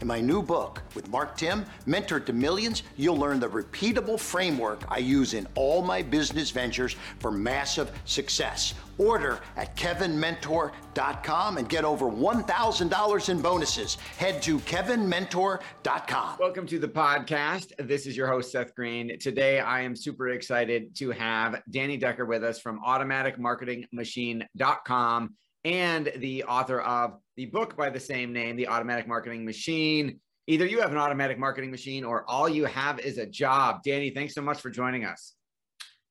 In my new book with Mark Timm, Mentor to Millions, you'll learn the repeatable framework I use in all my business ventures for massive success. Order at kevinmentor.com and get over $1,000 in bonuses. Head to kevinmentor.com. Welcome to the podcast. This is your host, Seth Greene. Today, I am super excited to have Danny Decker with us from automaticmarketingmachine.com and the author of the book by the same name, The Automatic Marketing Machine. Either you have an automatic marketing machine or all you have is a job. Danny, thanks so much for joining us.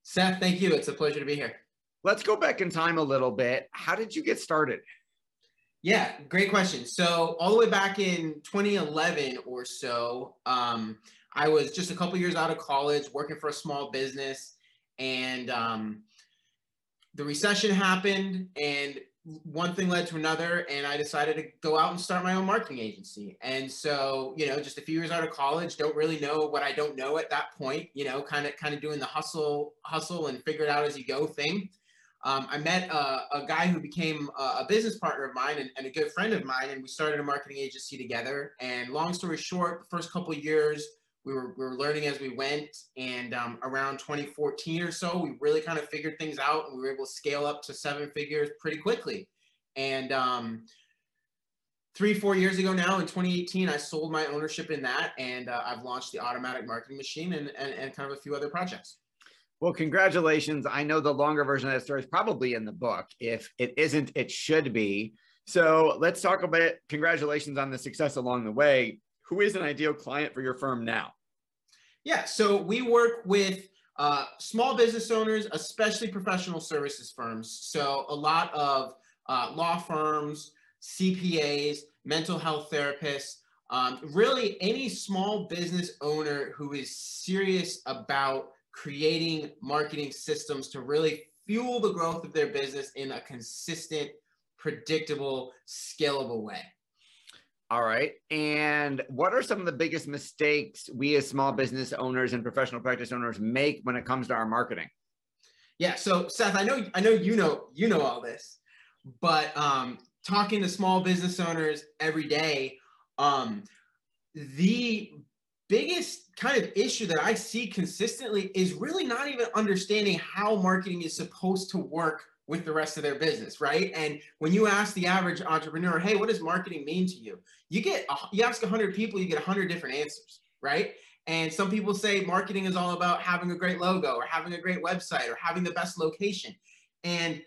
Seth, thank you. It's a pleasure to be here. Let's go back in time a little bit. How did you get started? Yeah, great question. So, all the way back in 2011 or so, um, I was just a couple years out of college working for a small business, and um, the recession happened, and one thing led to another and i decided to go out and start my own marketing agency. And so you know just a few years out of college don't really know what i don't know at that point you know kind of kind of doing the hustle hustle and figure it out as you go thing. Um, i met a, guy who became a, a business partner of mine and, and, a good friend of mine and we started a marketing agency together. And long story short the first couple years we were, we were learning as we went and um, around 2014 or so we really kind of figured things out and we were able to scale up to seven figures pretty quickly and um, three four years ago now in 2018 i sold my ownership in that and uh, i've launched the automatic marketing machine and, and, and kind of a few other projects well, congratulations. I know the longer version of that story is probably in the book. If it isn't, it should be. So let's talk about it. congratulations on the success along the way. Who is an ideal client for your firm now? Yeah, so we work with uh, small business owners, especially professional services firms. So a lot of uh, law firms, CPAs, mental health therapists, um, really any small business owner who is serious about creating marketing systems to really fuel the growth of their business in a consistent, predictable, scalable way. All right. And what are some of the biggest mistakes we as small business owners and professional practice owners make when it comes to our marketing? Yeah. So Seth, I know I know you know you know all this, but um, talking to small business owners every day, um, the biggest kind of issue that I see consistently is really not even understanding how marketing is supposed to work with the rest of their business, right? And when you ask the average entrepreneur, "Hey, what does marketing mean to you?" You get you ask 100 people, you get 100 different answers, right? And some people say marketing is all about having a great logo or having a great website or having the best location. And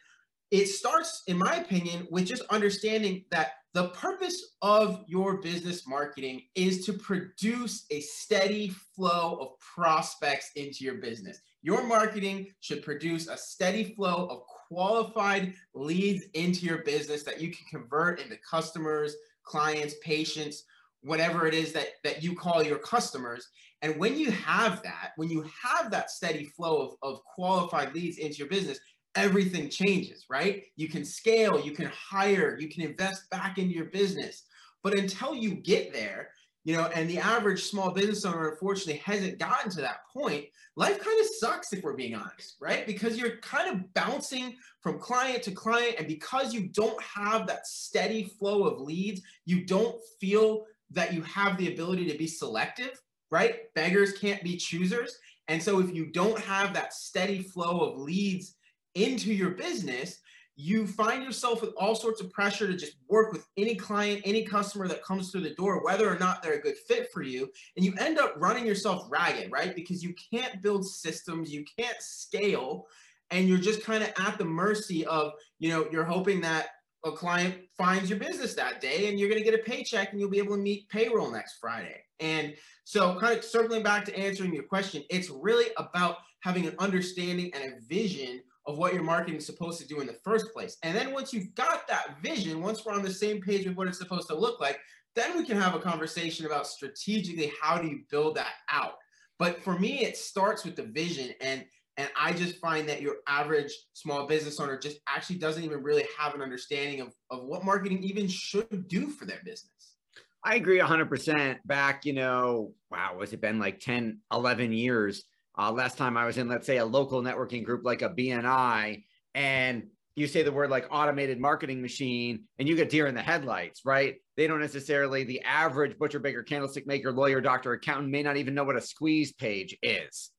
it starts in my opinion with just understanding that the purpose of your business marketing is to produce a steady flow of prospects into your business. Your marketing should produce a steady flow of qualified leads into your business that you can convert into customers, clients, patients, whatever it is that, that you call your customers. And when you have that, when you have that steady flow of, of qualified leads into your business, everything changes, right? You can scale, you can hire, you can invest back into your business. But until you get there, you know, and the average small business owner unfortunately hasn't gotten to that point, life kind of sucks if we're being honest, right? Because you're kind of bouncing from client to client. And because you don't have that steady flow of leads, you don't feel that you have the ability to be selective, right? Beggars can't be choosers. And so if you don't have that steady flow of leads into your business, you find yourself with all sorts of pressure to just work with any client, any customer that comes through the door, whether or not they're a good fit for you. And you end up running yourself ragged, right? Because you can't build systems, you can't scale, and you're just kind of at the mercy of, you know, you're hoping that a client finds your business that day and you're going to get a paycheck and you'll be able to meet payroll next Friday. And so, kind of circling back to answering your question, it's really about having an understanding and a vision of what your marketing is supposed to do in the first place. And then once you've got that vision, once we're on the same page with what it's supposed to look like, then we can have a conversation about strategically how do you build that out. But for me, it starts with the vision and and I just find that your average small business owner just actually doesn't even really have an understanding of, of what marketing even should do for their business. I agree 100%. Back, you know, wow, was it been like 10, 11 years? Uh, last time I was in, let's say, a local networking group like a BNI, and you say the word like automated marketing machine, and you get deer in the headlights, right? They don't necessarily, the average butcher, baker, candlestick maker, lawyer, doctor, accountant may not even know what a squeeze page is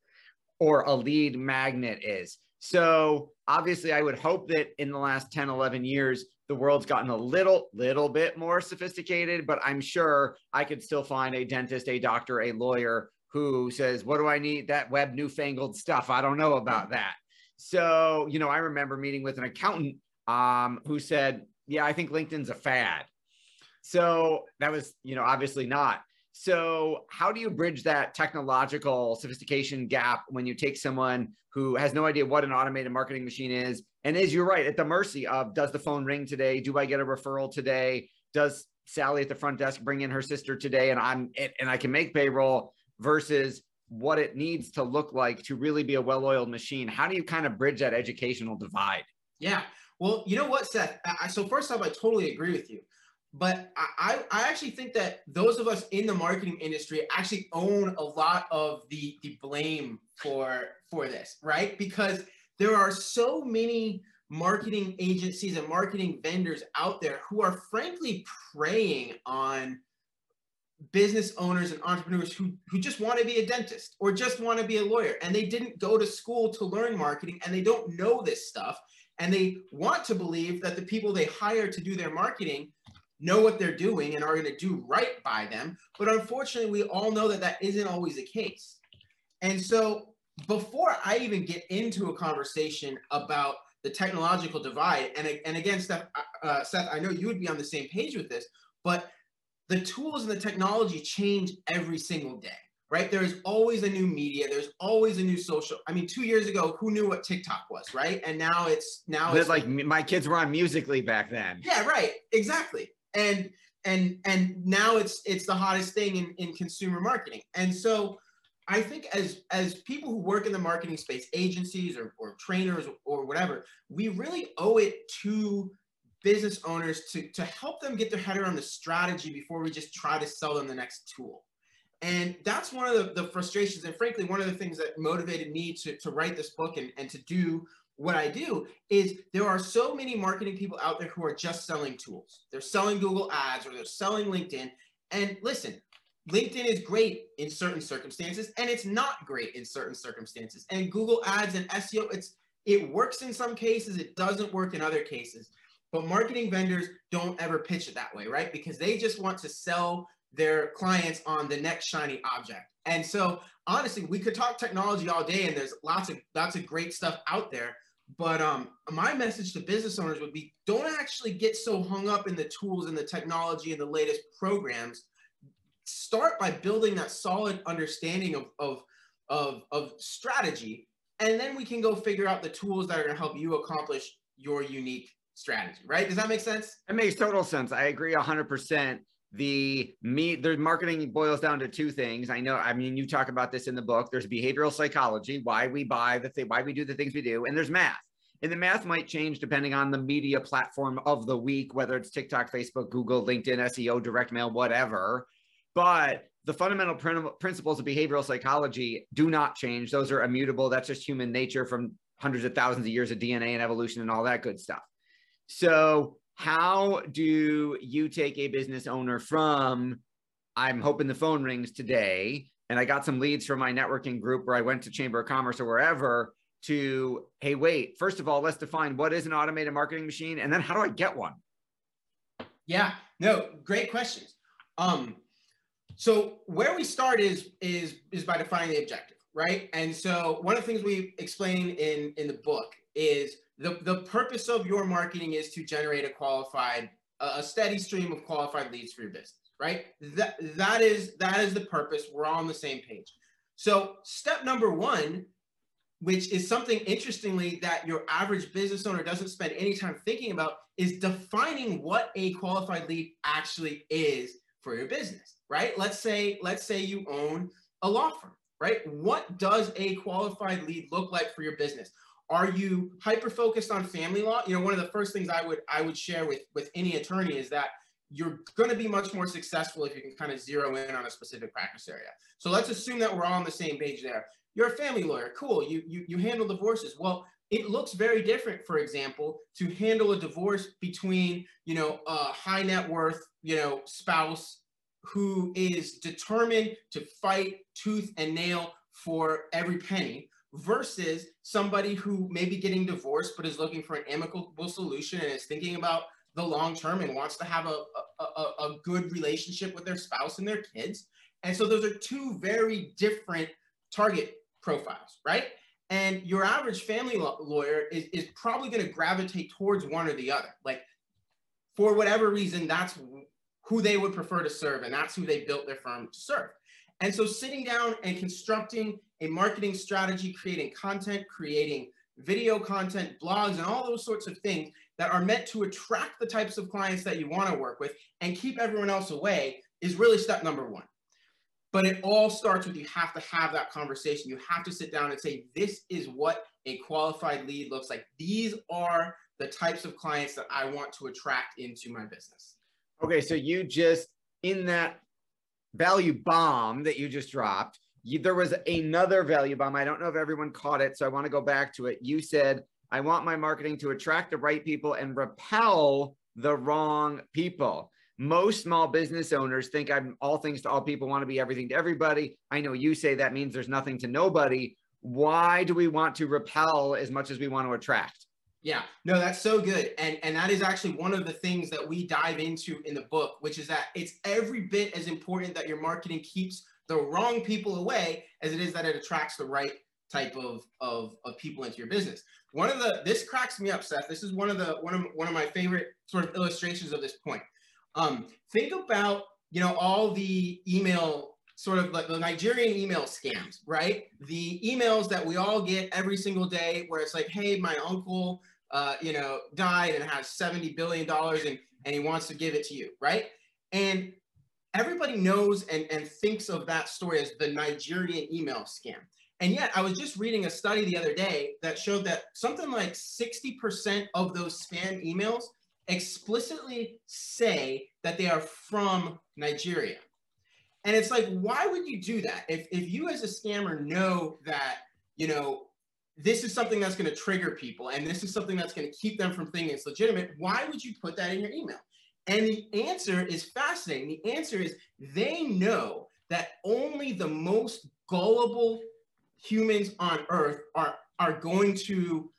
or a lead magnet is. So obviously, I would hope that in the last 10, 11 years, the world's gotten a little, little bit more sophisticated, but I'm sure I could still find a dentist, a doctor, a lawyer who says, What do I need? That web newfangled stuff. I don't know about that. So, you know, I remember meeting with an accountant um, who said, Yeah, I think LinkedIn's a fad. So that was, you know, obviously not. So, how do you bridge that technological sophistication gap when you take someone who has no idea what an automated marketing machine is and is, you're right, at the mercy of does the phone ring today? Do I get a referral today? Does Sally at the front desk bring in her sister today and I'm and I can make payroll? Versus what it needs to look like to really be a well-oiled machine. How do you kind of bridge that educational divide? Yeah. Well you know what seth? I, so first off i totally agree with you. But I, I actually think that those of us in the marketing industry actually own a lot of the, the blame for for this right? Because there are so many marketing agencies and marketing vendors out there who are frankly preying on business owners and entrepreneurs who, who just want to be a dentist or just want to be a lawyer and they didn't go to school to learn marketing and they don't know this stuff and they want to believe that the people they hire to do their marketing know what they're doing and are going to do right by them but unfortunately we all know that that isn't always the case. And so before i even get into a conversation about the technological divide and, and again Seth, uh, Seth i know you would be on the same page with this but the tools and the technology change every single day, right? There's always a new media. There's always a new social. I mean, two years ago, who knew what TikTok was, right? And now it's now it's like my kids were on Musical.ly back then. Yeah, right. Exactly. And and and now it's it's the hottest thing in in consumer marketing. And so I think as as people who work in the marketing space, agencies or, or trainers or whatever, we really owe it to business owners to, to help them get their head around the strategy before we just try to sell them the next tool. And that's one of the, the frustrations. And frankly, one of the things that motivated me to, to write this book and, and to do what I do is there are so many marketing people out there who are just selling tools. They're selling Google ads or they're selling LinkedIn. And listen, LinkedIn is great in certain circumstances and it's not great in certain circumstances. And Google ads and SEO, it's it works in some cases, it doesn't work in other cases. But marketing vendors don't ever pitch it that way, right? Because they just want to sell their clients on the next shiny object. And so honestly, we could talk technology all day and there's lots of lots of great stuff out there. But um, my message to business owners would be don't actually get so hung up in the tools and the technology and the latest programs. Start by building that solid understanding of, of, of, of strategy. And then we can go figure out the tools that are going to help you accomplish your unique strategy, right? Does that make sense? It makes total sense. I agree 100%. The me, the marketing boils down to two things. I know, I mean, you talk about this in the book. There's behavioral psychology, why we buy the thing, why we do the things we do, and there's math. And the math might change depending on the media platform of the week, whether it's TikTok, Facebook, Google, LinkedIn, SEO, direct mail, whatever. But the fundamental principles of behavioral psychology do not change. Those are immutable. That's just human nature from hundreds of thousands of years of DNA and evolution and all that good stuff. So, how do you take a business owner from I'm hoping the phone rings today and I got some leads from my networking group where I went to Chamber of Commerce or wherever to, hey, wait, first of all, let's define what is an automated marketing machine and then how do I get one? Yeah, no, great questions. Um, so where we start is is is by defining the objective, right? And so one of the things we explain in in the book is the the purpose of your marketing is to generate a qualified a steady stream of qualified leads for your business, right? That that is that is the purpose. We're all on the same page. So step number one, which is something interestingly that your average business owner doesn't spend any time thinking about, is defining what a qualified lead actually is for your business, right? Let's say let's say you own a law firm, right? What does a qualified lead look like for your business? Are you hyper focused on family law? You know, one of the first things I would I would share with with any attorney is that you're going to be much more successful if you can kind of zero in on a specific practice area. So let's assume that we're all on the same page there. You're a family lawyer, cool. You you you handle divorces. Well, it looks very different, for example, to handle a divorce between you know a high net worth you know spouse who is determined to fight tooth and nail for every penny versus somebody who may be getting divorced but is looking for an amicable solution and is thinking about the long term and wants to have a, a, a, good relationship with their spouse and their kids. And so those are two very different target profiles, right? And your average family lawyer is, is probably going to gravitate towards one or the other. Like, for whatever reason, that's who they would prefer to serve, and that's who they built their firm to serve. And so, sitting down and constructing a marketing strategy, creating content, creating video content, blogs, and all those sorts of things that are meant to attract the types of clients that you want to work with and keep everyone else away is really step number one. But it all starts with you have to have that conversation. You have to sit down and say, this is what a qualified lead looks like. These are the types of clients that I want to attract into my business. Okay, so you just, in that value bomb that you just dropped, you, there was another value bomb. I don't know if everyone caught it, so I want to go back to it. You said, I want my marketing to attract the right people and repel the wrong people. Most small business owners think I'm all things to all people, want to be everything to everybody. I know you say that means there's nothing to nobody. Why do we want to repel as much as we want to attract? Yeah, no, that's so good. And and that is actually one of the things that we dive into in the book, which is that it's every bit as important that your marketing keeps the wrong people away as it is that it attracts the right type of, of, of people into your business. One of the this cracks me up, Seth. This is one of the one of one of my favorite sort of illustrations of this point. Um, think about you know all the email sort of like the Nigerian email scams, right? The emails that we all get every single day, where it's like, hey, my uncle, uh, you know, died and has seventy billion dollars, and and he wants to give it to you, right? And everybody knows and, and thinks of that story as the Nigerian email scam. And yet, I was just reading a study the other day that showed that something like 60% of those spam emails explicitly say that they are from Nigeria. And it's like, why would you do that? If, if you as a scammer know that, you know, this is something that's going to trigger people and this is something that's going to keep them from thinking it's legitimate, why would you put that in your email? And the answer is fascinating. The answer is they know that only the most gullible humans on earth are are going to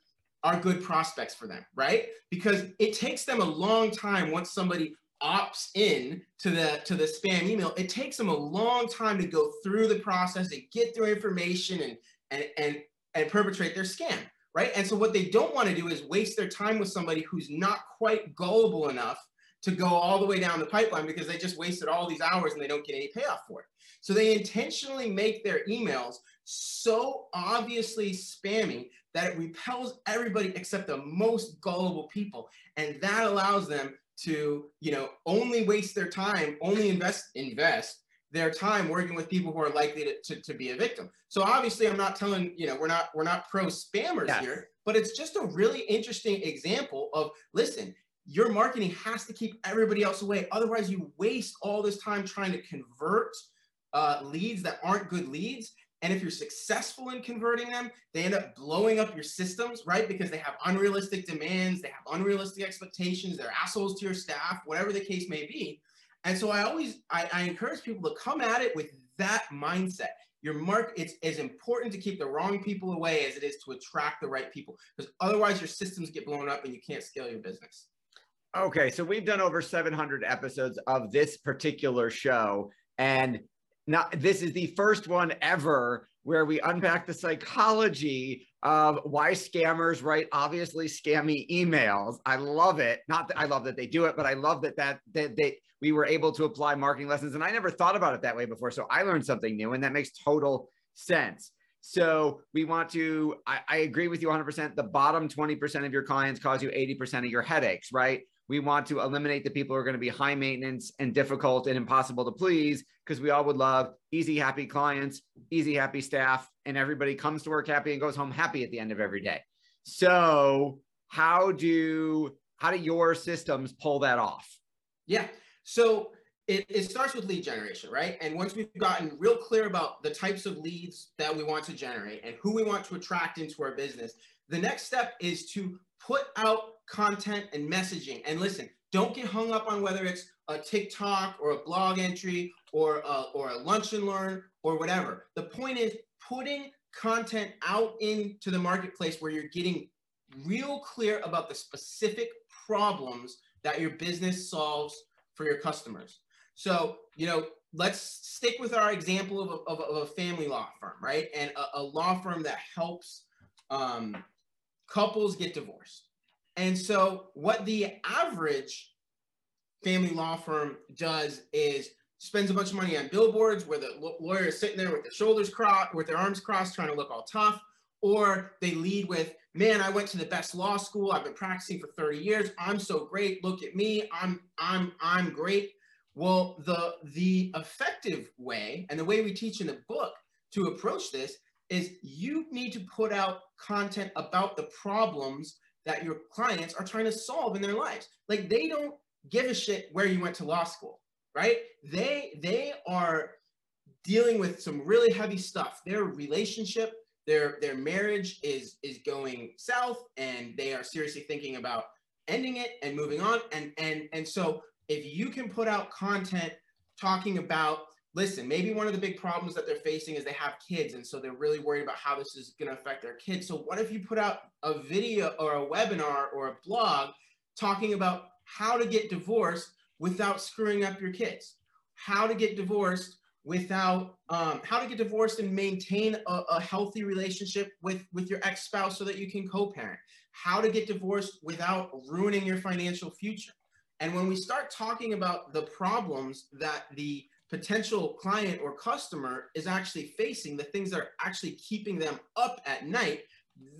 are good prospects for them, right? Because it takes them a long time once somebody opts in to the to the spam email. It takes them a long time to go through the process and get their information and and and and perpetrate their scam, right? And so what they don't want to do is waste their time with somebody who's not quite gullible enough to go all the way down the pipeline because they just wasted all these hours and they don't get any payoff for it. So they intentionally make their emails so obviously spammy that it repels everybody except the most gullible people. And that allows them to, you know, only waste their time, only invest, invest their time working with people who are likely to, to, to be a victim. So obviously I'm not telling, you know, we're not, we're not pro spammers yes. here, but it's just a really interesting example of, listen, your marketing has to keep everybody else away. Otherwise you waste all this time trying to convert uh, leads that aren't good leads and if you're successful in converting them, they end up blowing up your systems, right? Because they have unrealistic demands, they have unrealistic expectations, they're assholes to your staff, whatever the case may be. And so I always I, I encourage people to come at it with that mindset. your mark it's as important to keep the wrong people away as it is to attract the right people because otherwise your systems get blown up and you can't scale your business okay so we've done over 700 episodes of this particular show and now this is the first one ever where we unpack the psychology of why scammers write obviously scammy emails. I love it. Not that I love that they do it, but I love that that that they we were able to apply marketing lessons. And I never thought about it that way before. So I learned something new, and that makes total sense. So we want to, I, I agree with you 100%. The bottom 20% of your clients cause you 80% of your headaches, right? We want to eliminate the people who are going to be high maintenance and difficult and impossible to please because we all would love easy, happy clients, easy, happy staff, and everybody comes to work happy and goes home happy at the end of every day. So, how do how do your systems pull that off? Yeah. So it, it starts with lead generation, right? And once we've gotten real clear about the types of leads that we want to generate and who we want to attract into our business, the next step is to put out content and messaging. And listen, don't get hung up on whether it's a TikTok or a blog entry or a, or a lunch and learn or whatever. The point is putting content out into the marketplace where you're getting real clear about the specific problems that your business solves for your customers. So, you know, let's stick with our example of a, of a, of a family law firm, right? And a, a law firm that helps um, couples get divorced. And so, what the average family law firm does is spends a bunch of money on billboards where the lawyer is sitting there with their shoulders crossed, with their arms crossed, trying to look all tough, or they lead with, "Man, I went to the best law school. I've been practicing for 30 years. I'm so great. Look at me. I'm I'm I'm great." Well, the the effective way and the way we teach in the book to approach this is you need to put out content about the problems that your clients are trying to solve in their lives. Like they don't give a shit where you went to law school, right? They they are dealing with some really heavy stuff. Their relationship, their their marriage is is going south and they are seriously thinking about ending it and moving on and and and so if you can put out content talking about listen, maybe one of the big problems that they're facing is they have kids. And so they're really worried about how this is going to affect their kids. So, what if you put out a video or a webinar or a blog talking about how to get divorced without screwing up your kids? How to get divorced without um, how to get divorced and maintain a, a healthy relationship with with your ex-spouse so that you can co-parent how to get divorced without ruining your financial future and when we start talking about the problems that the potential client or customer is actually facing, the things that are actually keeping them up at night,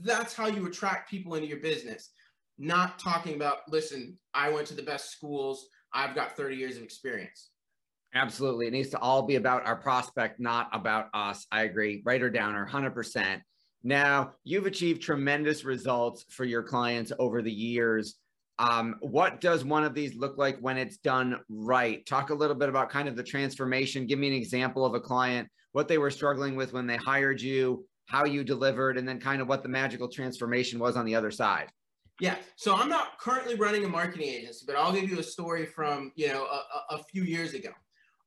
that's how you attract people into your business. Not talking about, listen, I went to the best schools, I've got 30 years of experience. Absolutely. It needs to all be about our prospect, not about us. I agree. Writer downer, 100%. Now, you've achieved tremendous results for your clients over the years. Um, what does one of these look like when it's done right? Talk a little bit about kind of the transformation. Give me an example of a client, what they were struggling with when they hired you, how you delivered, and then kind of what the magical transformation was on the other side. Yeah. So I'm not currently running a marketing agency, but I'll give you a story from, you know, a, a few years ago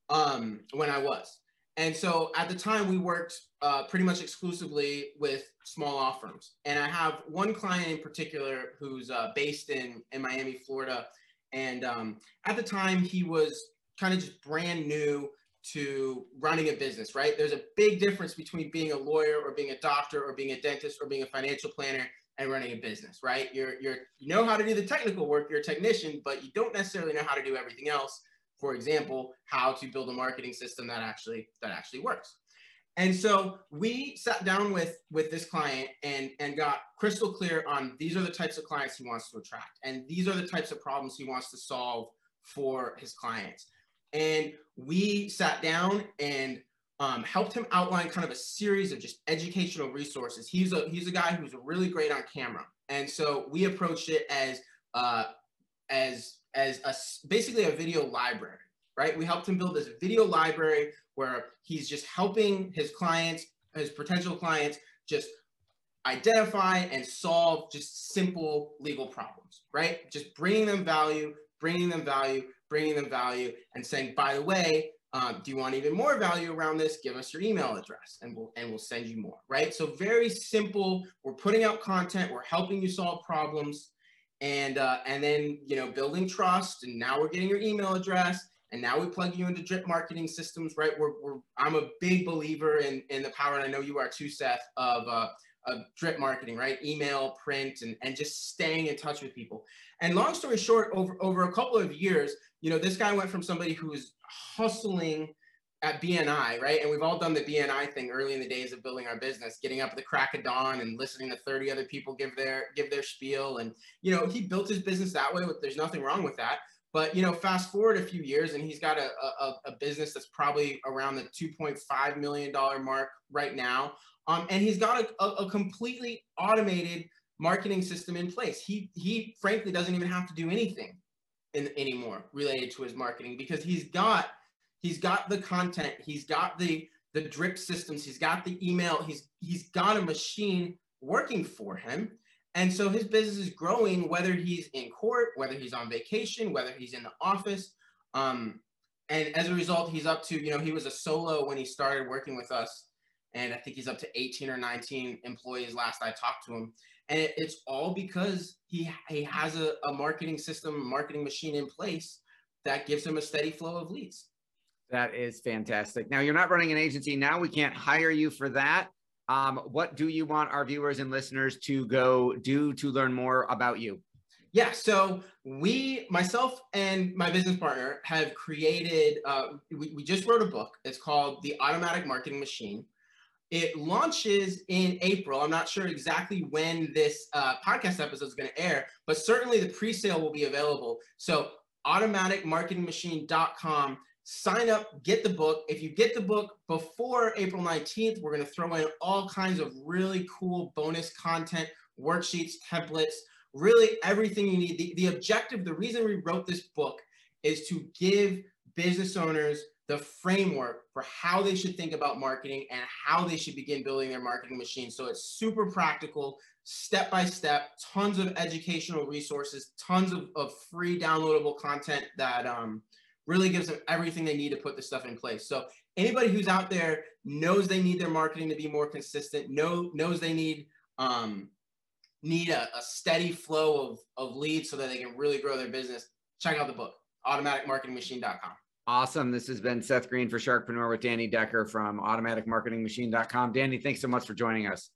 um, when I was. And so at the time, we worked uh, pretty much exclusively with small law firms. And I have one client in particular who's uh, based in, in Miami, Florida. And um, at the time, he was kind of just brand new to running a business, right? There's a big difference between being a lawyer or being a doctor or being a dentist or being a financial planner and running a business, right? You're, you're, you know how to do the technical work, you're a technician, but you don't necessarily know how to do everything else for example, how to build a marketing system that actually that actually works. And so we sat down with with this client and and got crystal clear on these are the types of clients he wants to attract and these are the types of problems he wants to solve for his clients. And we sat down and um, helped him outline kind of a series of just educational resources. He's a he's a guy who's really great on camera, and so we approached it as uh, as as a, basically a video library, right? We helped him build this video library where he's just helping his clients, his potential clients, just identify and solve just simple legal problems, right? Just bringing them value, bringing them value, bringing them value, and saying, by the way, Um, do you want even more value around this? Give us your email address and we'll and we'll send you more, right? So very simple. We're putting out content, we're helping you solve problems, and uh, and then you know building trust. And now we're getting your email address, and now we plug you into drip marketing systems, right? We're, we're I'm a big believer in in the power, and I know you are too, Seth, of uh, of drip marketing, right? Email, print, and and just staying in touch with people. And long story short, over over a couple of years, you know, this guy went from somebody who was hustling at BNI, right? And we've all done the BNI thing early in the days of building our business, getting up at the crack of dawn and listening to 30 other people give their give their spiel. And you know, he built his business that way. There's nothing wrong with that. But you know, fast forward a few years, and he's got a, a, a business that's probably around the 2.5 million dollar mark right now. Um, and he's got a, a completely automated marketing system in place. He he frankly doesn't even have to do anything in, anymore related to his marketing because he's got he's got the content, he's got the the drip systems, he's got the email, he's he's got a machine working for him. And so his business is growing whether he's in court, whether he's on vacation, whether he's in the office. Um, and as a result, he's up to, you know, he was a solo when he started working with us. And I think he's up to 18 or 19 employees last I talked to him and it, it's all because he he has a, a marketing system, marketing machine in place that gives him a steady flow of leads. That is fantastic. Now you're not running an agency. Now we can't hire you for that. Um, what do you want our viewers and listeners to go do to learn more about you? Yeah, so we, myself and my business partner, have created. Uh, we, we just wrote a book. It's called The Automatic Marketing Machine. It launches in April. I'm not sure exactly when this uh, podcast episode is going to air, but certainly the pre-sale will be available. So automaticmarketingmachine.com. Sign up, get the book. If you get the book before April 19th, we're going to throw in all kinds of really cool bonus content, worksheets, templates, really everything you need. The, the objective, the reason we wrote this book is to give business owners the framework for how they should think about marketing and how they should begin building their marketing machine. So it's super practical, step by step, tons of educational resources, tons of, of free downloadable content that um, really gives them everything they need to put this stuff in place. So anybody who's out there knows they need their marketing to be more consistent, know, knows they need um, need a, a steady flow of, of leads so that they can really grow their business, check out the book, automaticmarketingmachine.com. Awesome. This has been Seth Greene for Sharkpreneur with Danny Decker from automaticmarketingmachine.com. Danny, thanks so much for joining us.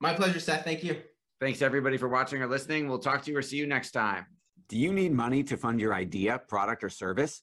My pleasure, Seth. Thank you. Thanks everybody for watching or listening. We'll talk to you or see you next time. Do you need money to fund your idea, product, or service?